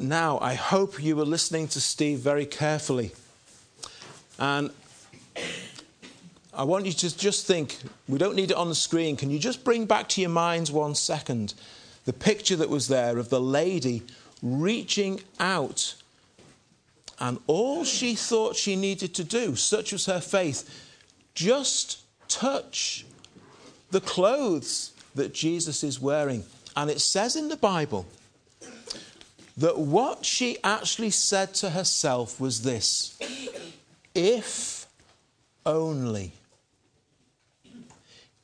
Now, I hope you were listening to Steve very carefully. And I want you to just think, we don't need it on the screen. Can you just bring back to your minds one second the picture that was there of the lady reaching out, and all she thought she needed to do, such was her faith, just touch the clothes that Jesus is wearing. And it says in the Bible that what she actually said to herself was this if only,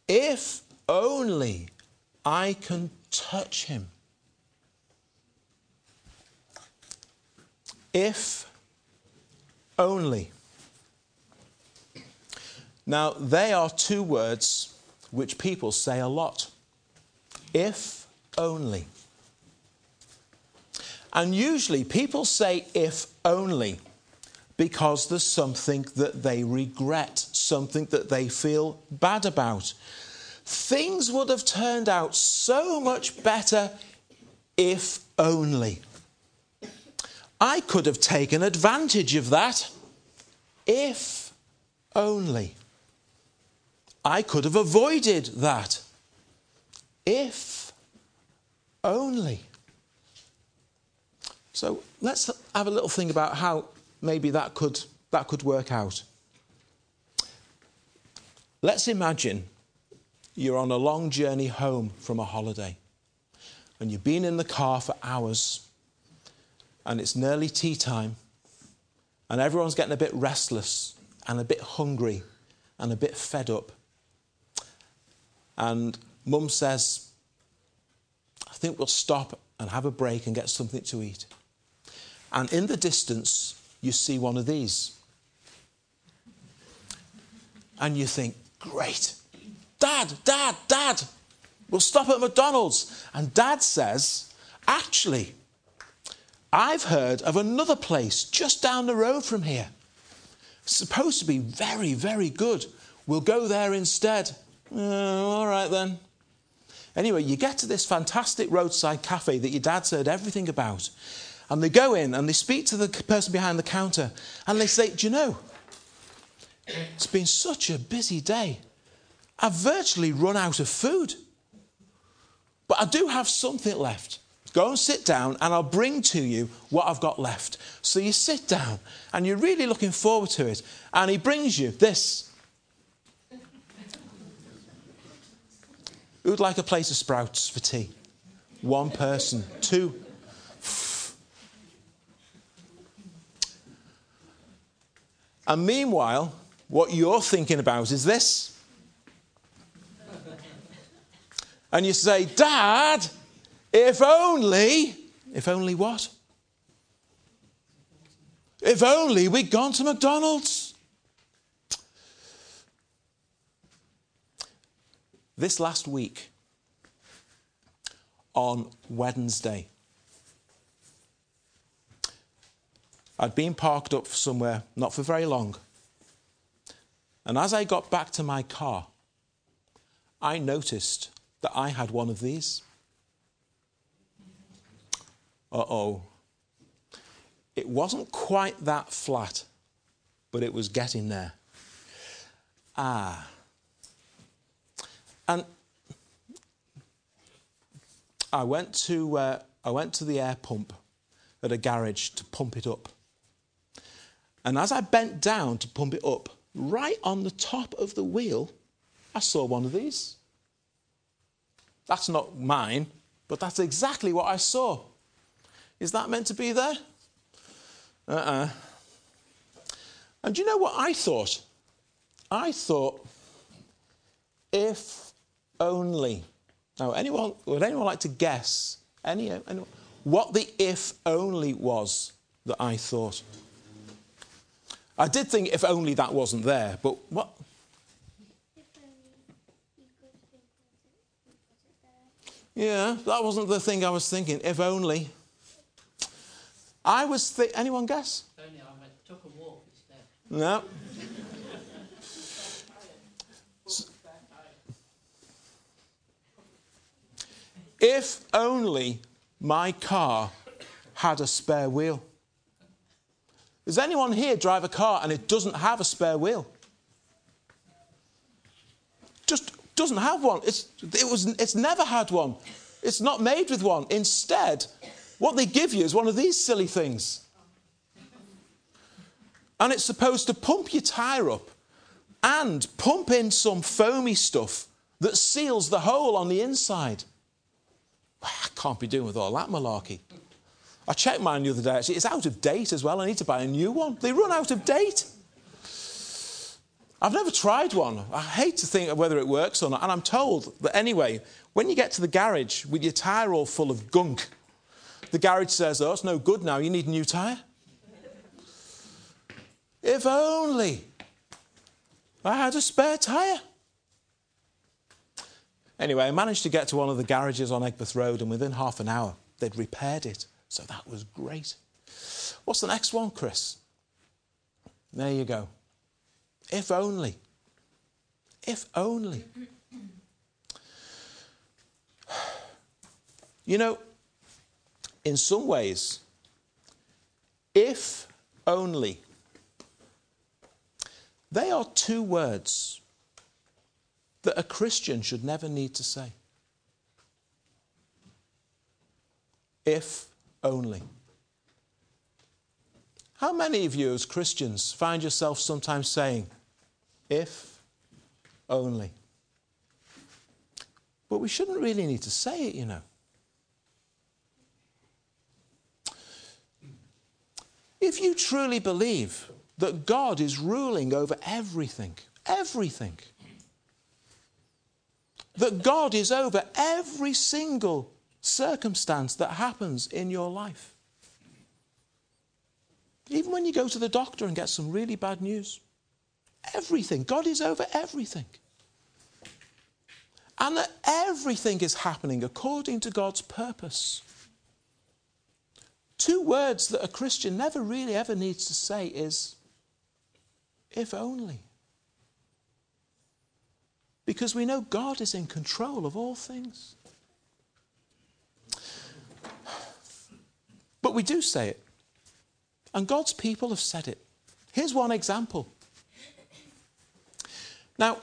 if only I can touch him. If only. Now, they are two words which people say a lot. If only. And usually people say if only because there's something that they regret, something that they feel bad about. Things would have turned out so much better if only. I could have taken advantage of that if only. I could have avoided that if only. So let's have a little thing about how maybe that could, that could work out. Let's imagine you're on a long journey home from a holiday and you've been in the car for hours and it's nearly tea time and everyone's getting a bit restless and a bit hungry and a bit fed up. And mum says, I think we'll stop and have a break and get something to eat. And in the distance, you see one of these. And you think, great. Dad, Dad, Dad, we'll stop at McDonald's. And Dad says, actually, I've heard of another place just down the road from here. Supposed to be very, very good. We'll go there instead. Uh, all right then. Anyway, you get to this fantastic roadside cafe that your dad's heard everything about. And they go in and they speak to the person behind the counter and they say, Do you know, it's been such a busy day. I've virtually run out of food. But I do have something left. Go and sit down, and I'll bring to you what I've got left. So you sit down, and you're really looking forward to it. And he brings you this Who'd like a plate of sprouts for tea? One person. Two. And meanwhile, what you're thinking about is this. And you say, Dad, if only, if only what? If only we'd gone to McDonald's. This last week, on Wednesday, I'd been parked up somewhere, not for very long. And as I got back to my car, I noticed that I had one of these. Uh oh. It wasn't quite that flat, but it was getting there. Ah. And I went to, uh, I went to the air pump at a garage to pump it up. And as I bent down to pump it up, right on the top of the wheel, I saw one of these. That's not mine, but that's exactly what I saw. Is that meant to be there? Uh uh-uh. uh And do you know what I thought? I thought if only. Now, anyone, would anyone like to guess any, what the if only was that I thought? I did think if only that wasn't there, but what? Yeah, that wasn't the thing I was thinking. If only. I was thinking. Anyone guess? Only I took a walk instead. No. If only my car had a spare wheel? Does anyone here drive a car and it doesn't have a spare wheel? Just doesn't have one. It's, it was, it's never had one. It's not made with one. Instead, what they give you is one of these silly things. And it's supposed to pump your tyre up and pump in some foamy stuff that seals the hole on the inside. I can't be doing with all that malarkey. I checked mine the other day. Actually, it's out of date as well. I need to buy a new one. They run out of date. I've never tried one. I hate to think of whether it works or not. And I'm told that anyway, when you get to the garage with your tyre all full of gunk, the garage says, Oh, it's no good now. You need a new tyre. If only I had a spare tyre. Anyway, I managed to get to one of the garages on Egbert Road, and within half an hour, they'd repaired it. So that was great. What's the next one, Chris? There you go. If only. If only. You know, in some ways, if only, they are two words that a Christian should never need to say. If only. How many of you, as Christians, find yourself sometimes saying, if only? But we shouldn't really need to say it, you know. If you truly believe that God is ruling over everything, everything, that God is over every single circumstance that happens in your life. Even when you go to the doctor and get some really bad news, everything, God is over everything. And that everything is happening according to God's purpose. Two words that a Christian never really ever needs to say is, if only. Because we know God is in control of all things. But we do say it. And God's people have said it. Here's one example. Now,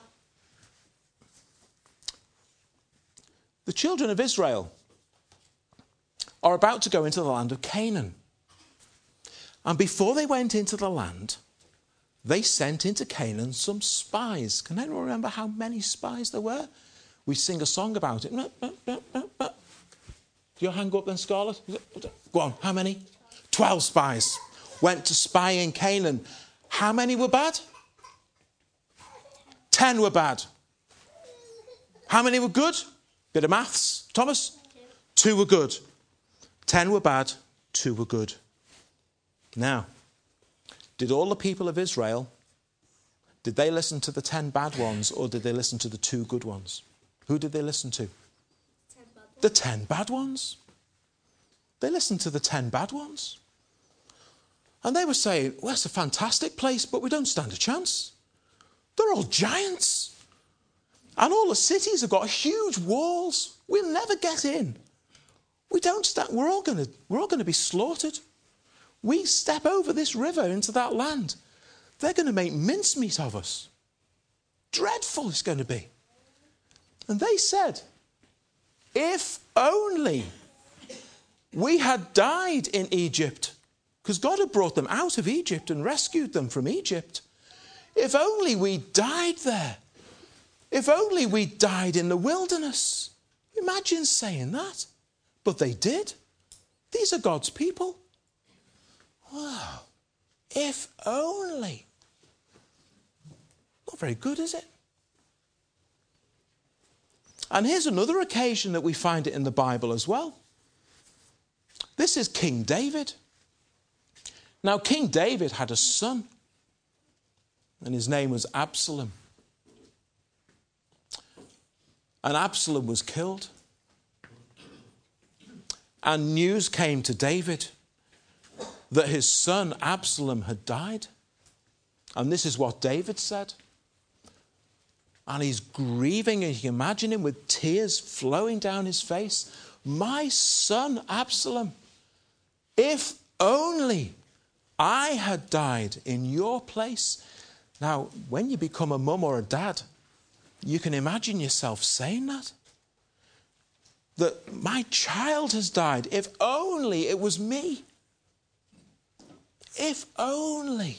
the children of Israel are about to go into the land of Canaan. And before they went into the land, they sent into Canaan some spies. Can anyone remember how many spies there were? We sing a song about it. Your hand go up then, Scarlet? Go on, how many? Twelve spies went to spy in Canaan. How many were bad? Ten were bad. How many were good? Bit of maths. Thomas? Two were good. Ten were bad, two were good. Now, did all the people of Israel, did they listen to the ten bad ones or did they listen to the two good ones? Who did they listen to? The ten bad ones. They listened to the ten bad ones. And they were saying, well, that's a fantastic place, but we don't stand a chance. They're all giants. And all the cities have got huge walls. We'll never get in. We don't stand, we're all to, we're all going to be slaughtered. We step over this river into that land. They're going to make mincemeat of us. Dreadful it's going to be. And they said, if only we had died in Egypt, because God had brought them out of Egypt and rescued them from Egypt. If only we died there. If only we died in the wilderness. Imagine saying that. But they did. These are God's people. Wow. If only. Not very good, is it? And here's another occasion that we find it in the Bible as well. This is King David. Now, King David had a son, and his name was Absalom. And Absalom was killed. And news came to David that his son Absalom had died. And this is what David said. And he's grieving, and you imagine him with tears flowing down his face. My son Absalom, If only I had died in your place. Now, when you become a mum or a dad, you can imagine yourself saying that. That my child has died. If only it was me. If only.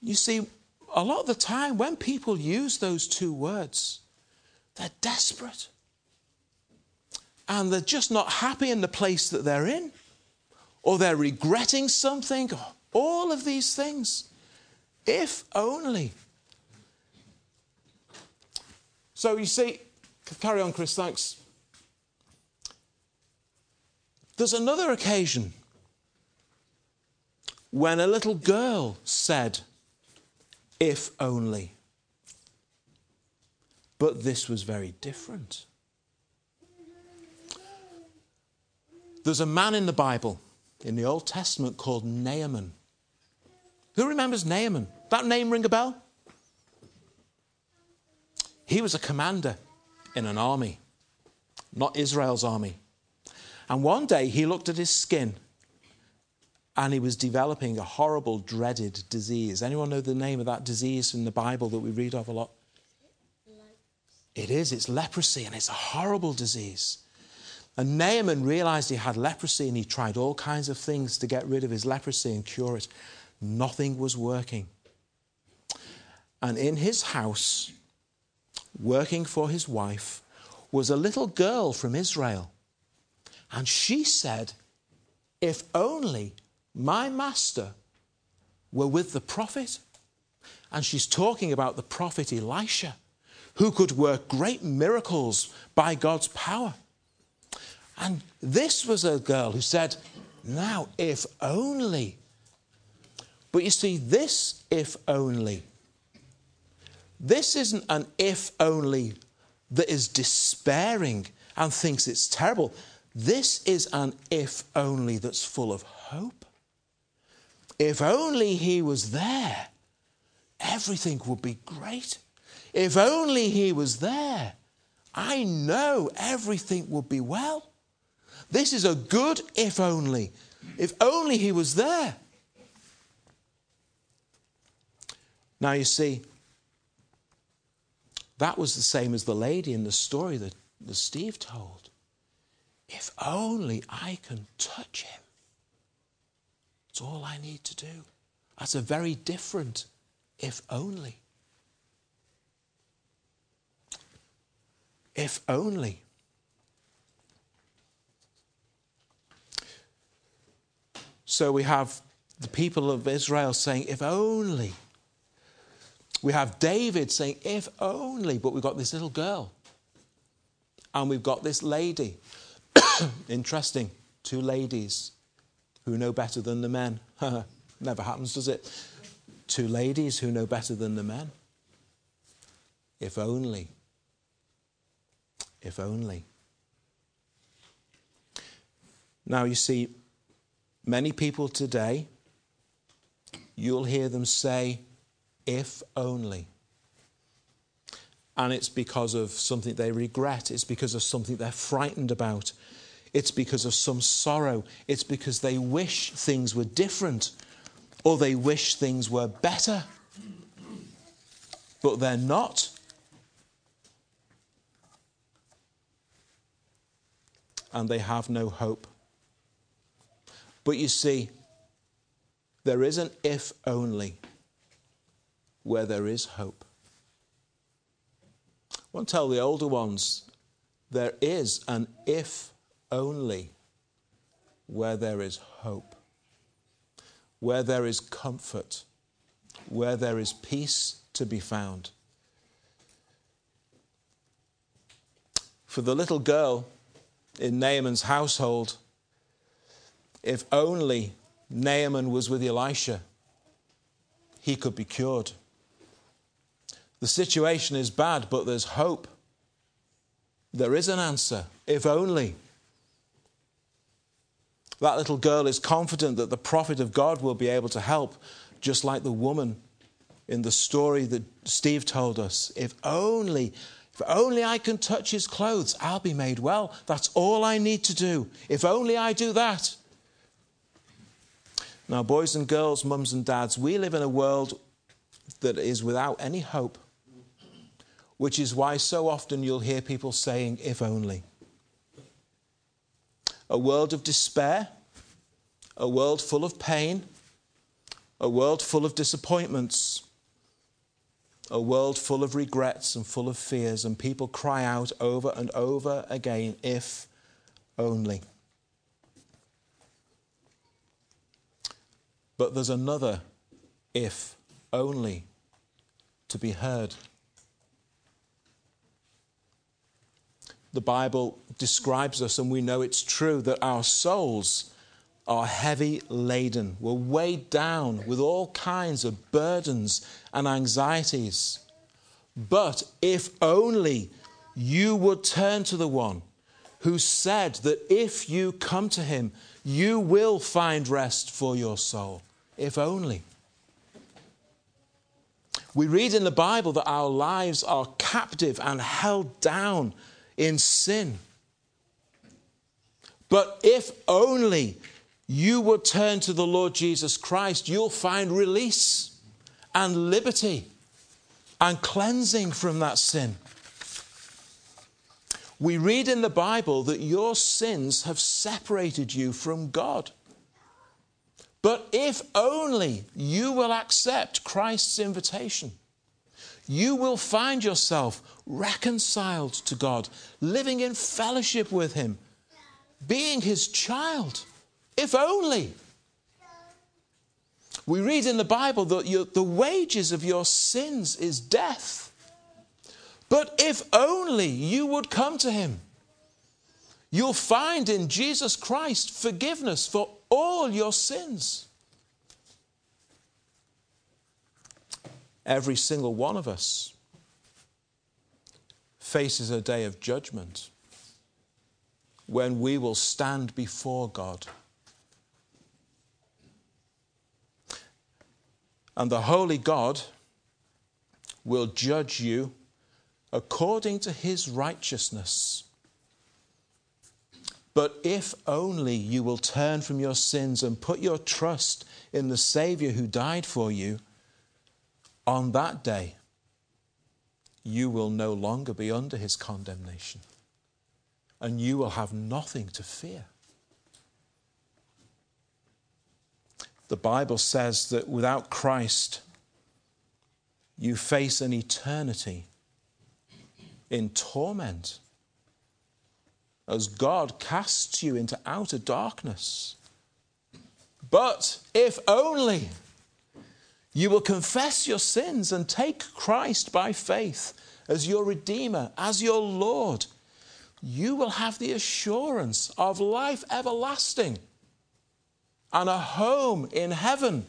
You see, a lot of the time when people use those two words, they're desperate. And they're just not happy in the place that they're in, or they're regretting something, or all of these things. If only. So you see, carry on, Chris, thanks. There's another occasion when a little girl said, If only. But this was very different. There's a man in the Bible, in the Old Testament, called Naaman. Who remembers Naaman? That name ring a bell? He was a commander in an army, not Israel's army. And one day he looked at his skin and he was developing a horrible, dreaded disease. Anyone know the name of that disease in the Bible that we read of a lot? It is, it's leprosy, and it's a horrible disease. And Naaman realized he had leprosy and he tried all kinds of things to get rid of his leprosy and cure it. Nothing was working. And in his house, working for his wife, was a little girl from Israel. And she said, If only my master were with the prophet. And she's talking about the prophet Elisha who could work great miracles by God's power. And this was a girl who said, Now, if only. But you see, this if only, this isn't an if only that is despairing and thinks it's terrible. This is an if only that's full of hope. If only he was there, everything would be great. If only he was there, I know everything would be well. This is a good if only. If only he was there. Now, you see, that was the same as the lady in the story that, that Steve told. If only I can touch him. It's all I need to do. That's a very different if only. If only. So we have the people of Israel saying, if only. We have David saying, if only. But we've got this little girl. And we've got this lady. Interesting. Two ladies who know better than the men. Never happens, does it? Two ladies who know better than the men. If only. If only. Now, you see, many people today, you'll hear them say, if only. And it's because of something they regret, it's because of something they're frightened about, it's because of some sorrow, it's because they wish things were different or they wish things were better. But they're not. and they have no hope. But you see, there is an if only where there is hope. I want to tell the older ones there is an if only where there is hope, where there is comfort, where there is peace to be found. For the little girl, in Naaman's household. If only Naaman was with Elisha, he could be cured. The situation is bad, but there's hope. There is an answer, if only. That little girl is confident that the prophet of God will be able to help, just like the woman in the story that Steve told us. If only If only I can touch his clothes, I'll be made well. That's all I need to do. If only I do that. Now, boys and girls, mums and dads, we live in a world that is without any hope, which is why so often you'll hear people saying, if only. A world of despair, a world full of pain, a world full of disappointments, a world full of regrets and full of fears, and people cry out over and over again, if only. But there's another if only to be heard. The Bible describes us, and we know it's true, that our souls are heavy laden. We're weighed down with all kinds of burdens and anxieties. But if only you would turn to the one who said that if you come to him, you will find rest for your soul. If only. We read in the Bible that our lives are captive and held down in sin. But if only you would turn to the Lord Jesus Christ, you'll find release and liberty and cleansing from that sin. We read in the Bible that your sins have separated you from God. But if only you will accept Christ's invitation, you will find yourself reconciled to God, living in fellowship with Him, being His child. If only. We read in the Bible that the wages of your sins is death. But if only you would come to Him, you'll find in Jesus Christ forgiveness for all your sins. Every single one of us faces a day of judgment when we will stand before God. And the holy God will judge you according to his righteousness. But if only you will turn from your sins and put your trust in the Savior who died for you, on that day you will no longer be under his condemnation and you will have nothing to fear. The Bible says that without Christ, you face an eternity in torment as God casts you into outer darkness. But if only you will confess your sins and take Christ by faith as your Redeemer, as your Lord, you will have the assurance of life everlasting and a home in heaven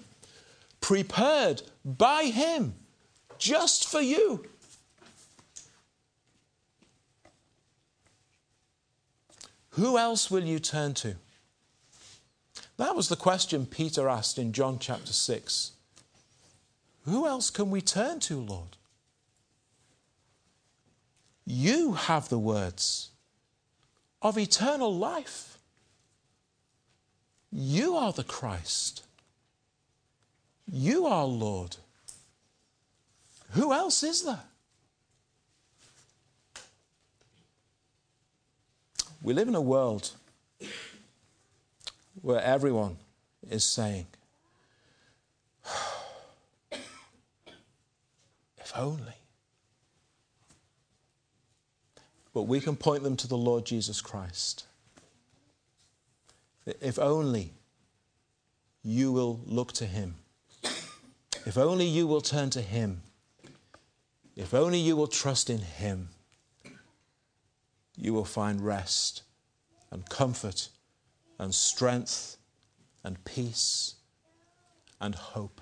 prepared by Him just for you. Who else will you turn to? That was the question Peter asked in John chapter 6. Who else can we turn to, Lord? You have the words of eternal life. You are the Christ. You are Lord. Who else is there? We live in a world where everyone is saying, only. But we can point them to the Lord Jesus Christ. If only you will look to Him. If only you will turn to Him. If only you will trust in Him you will find rest and comfort and strength and peace and hope.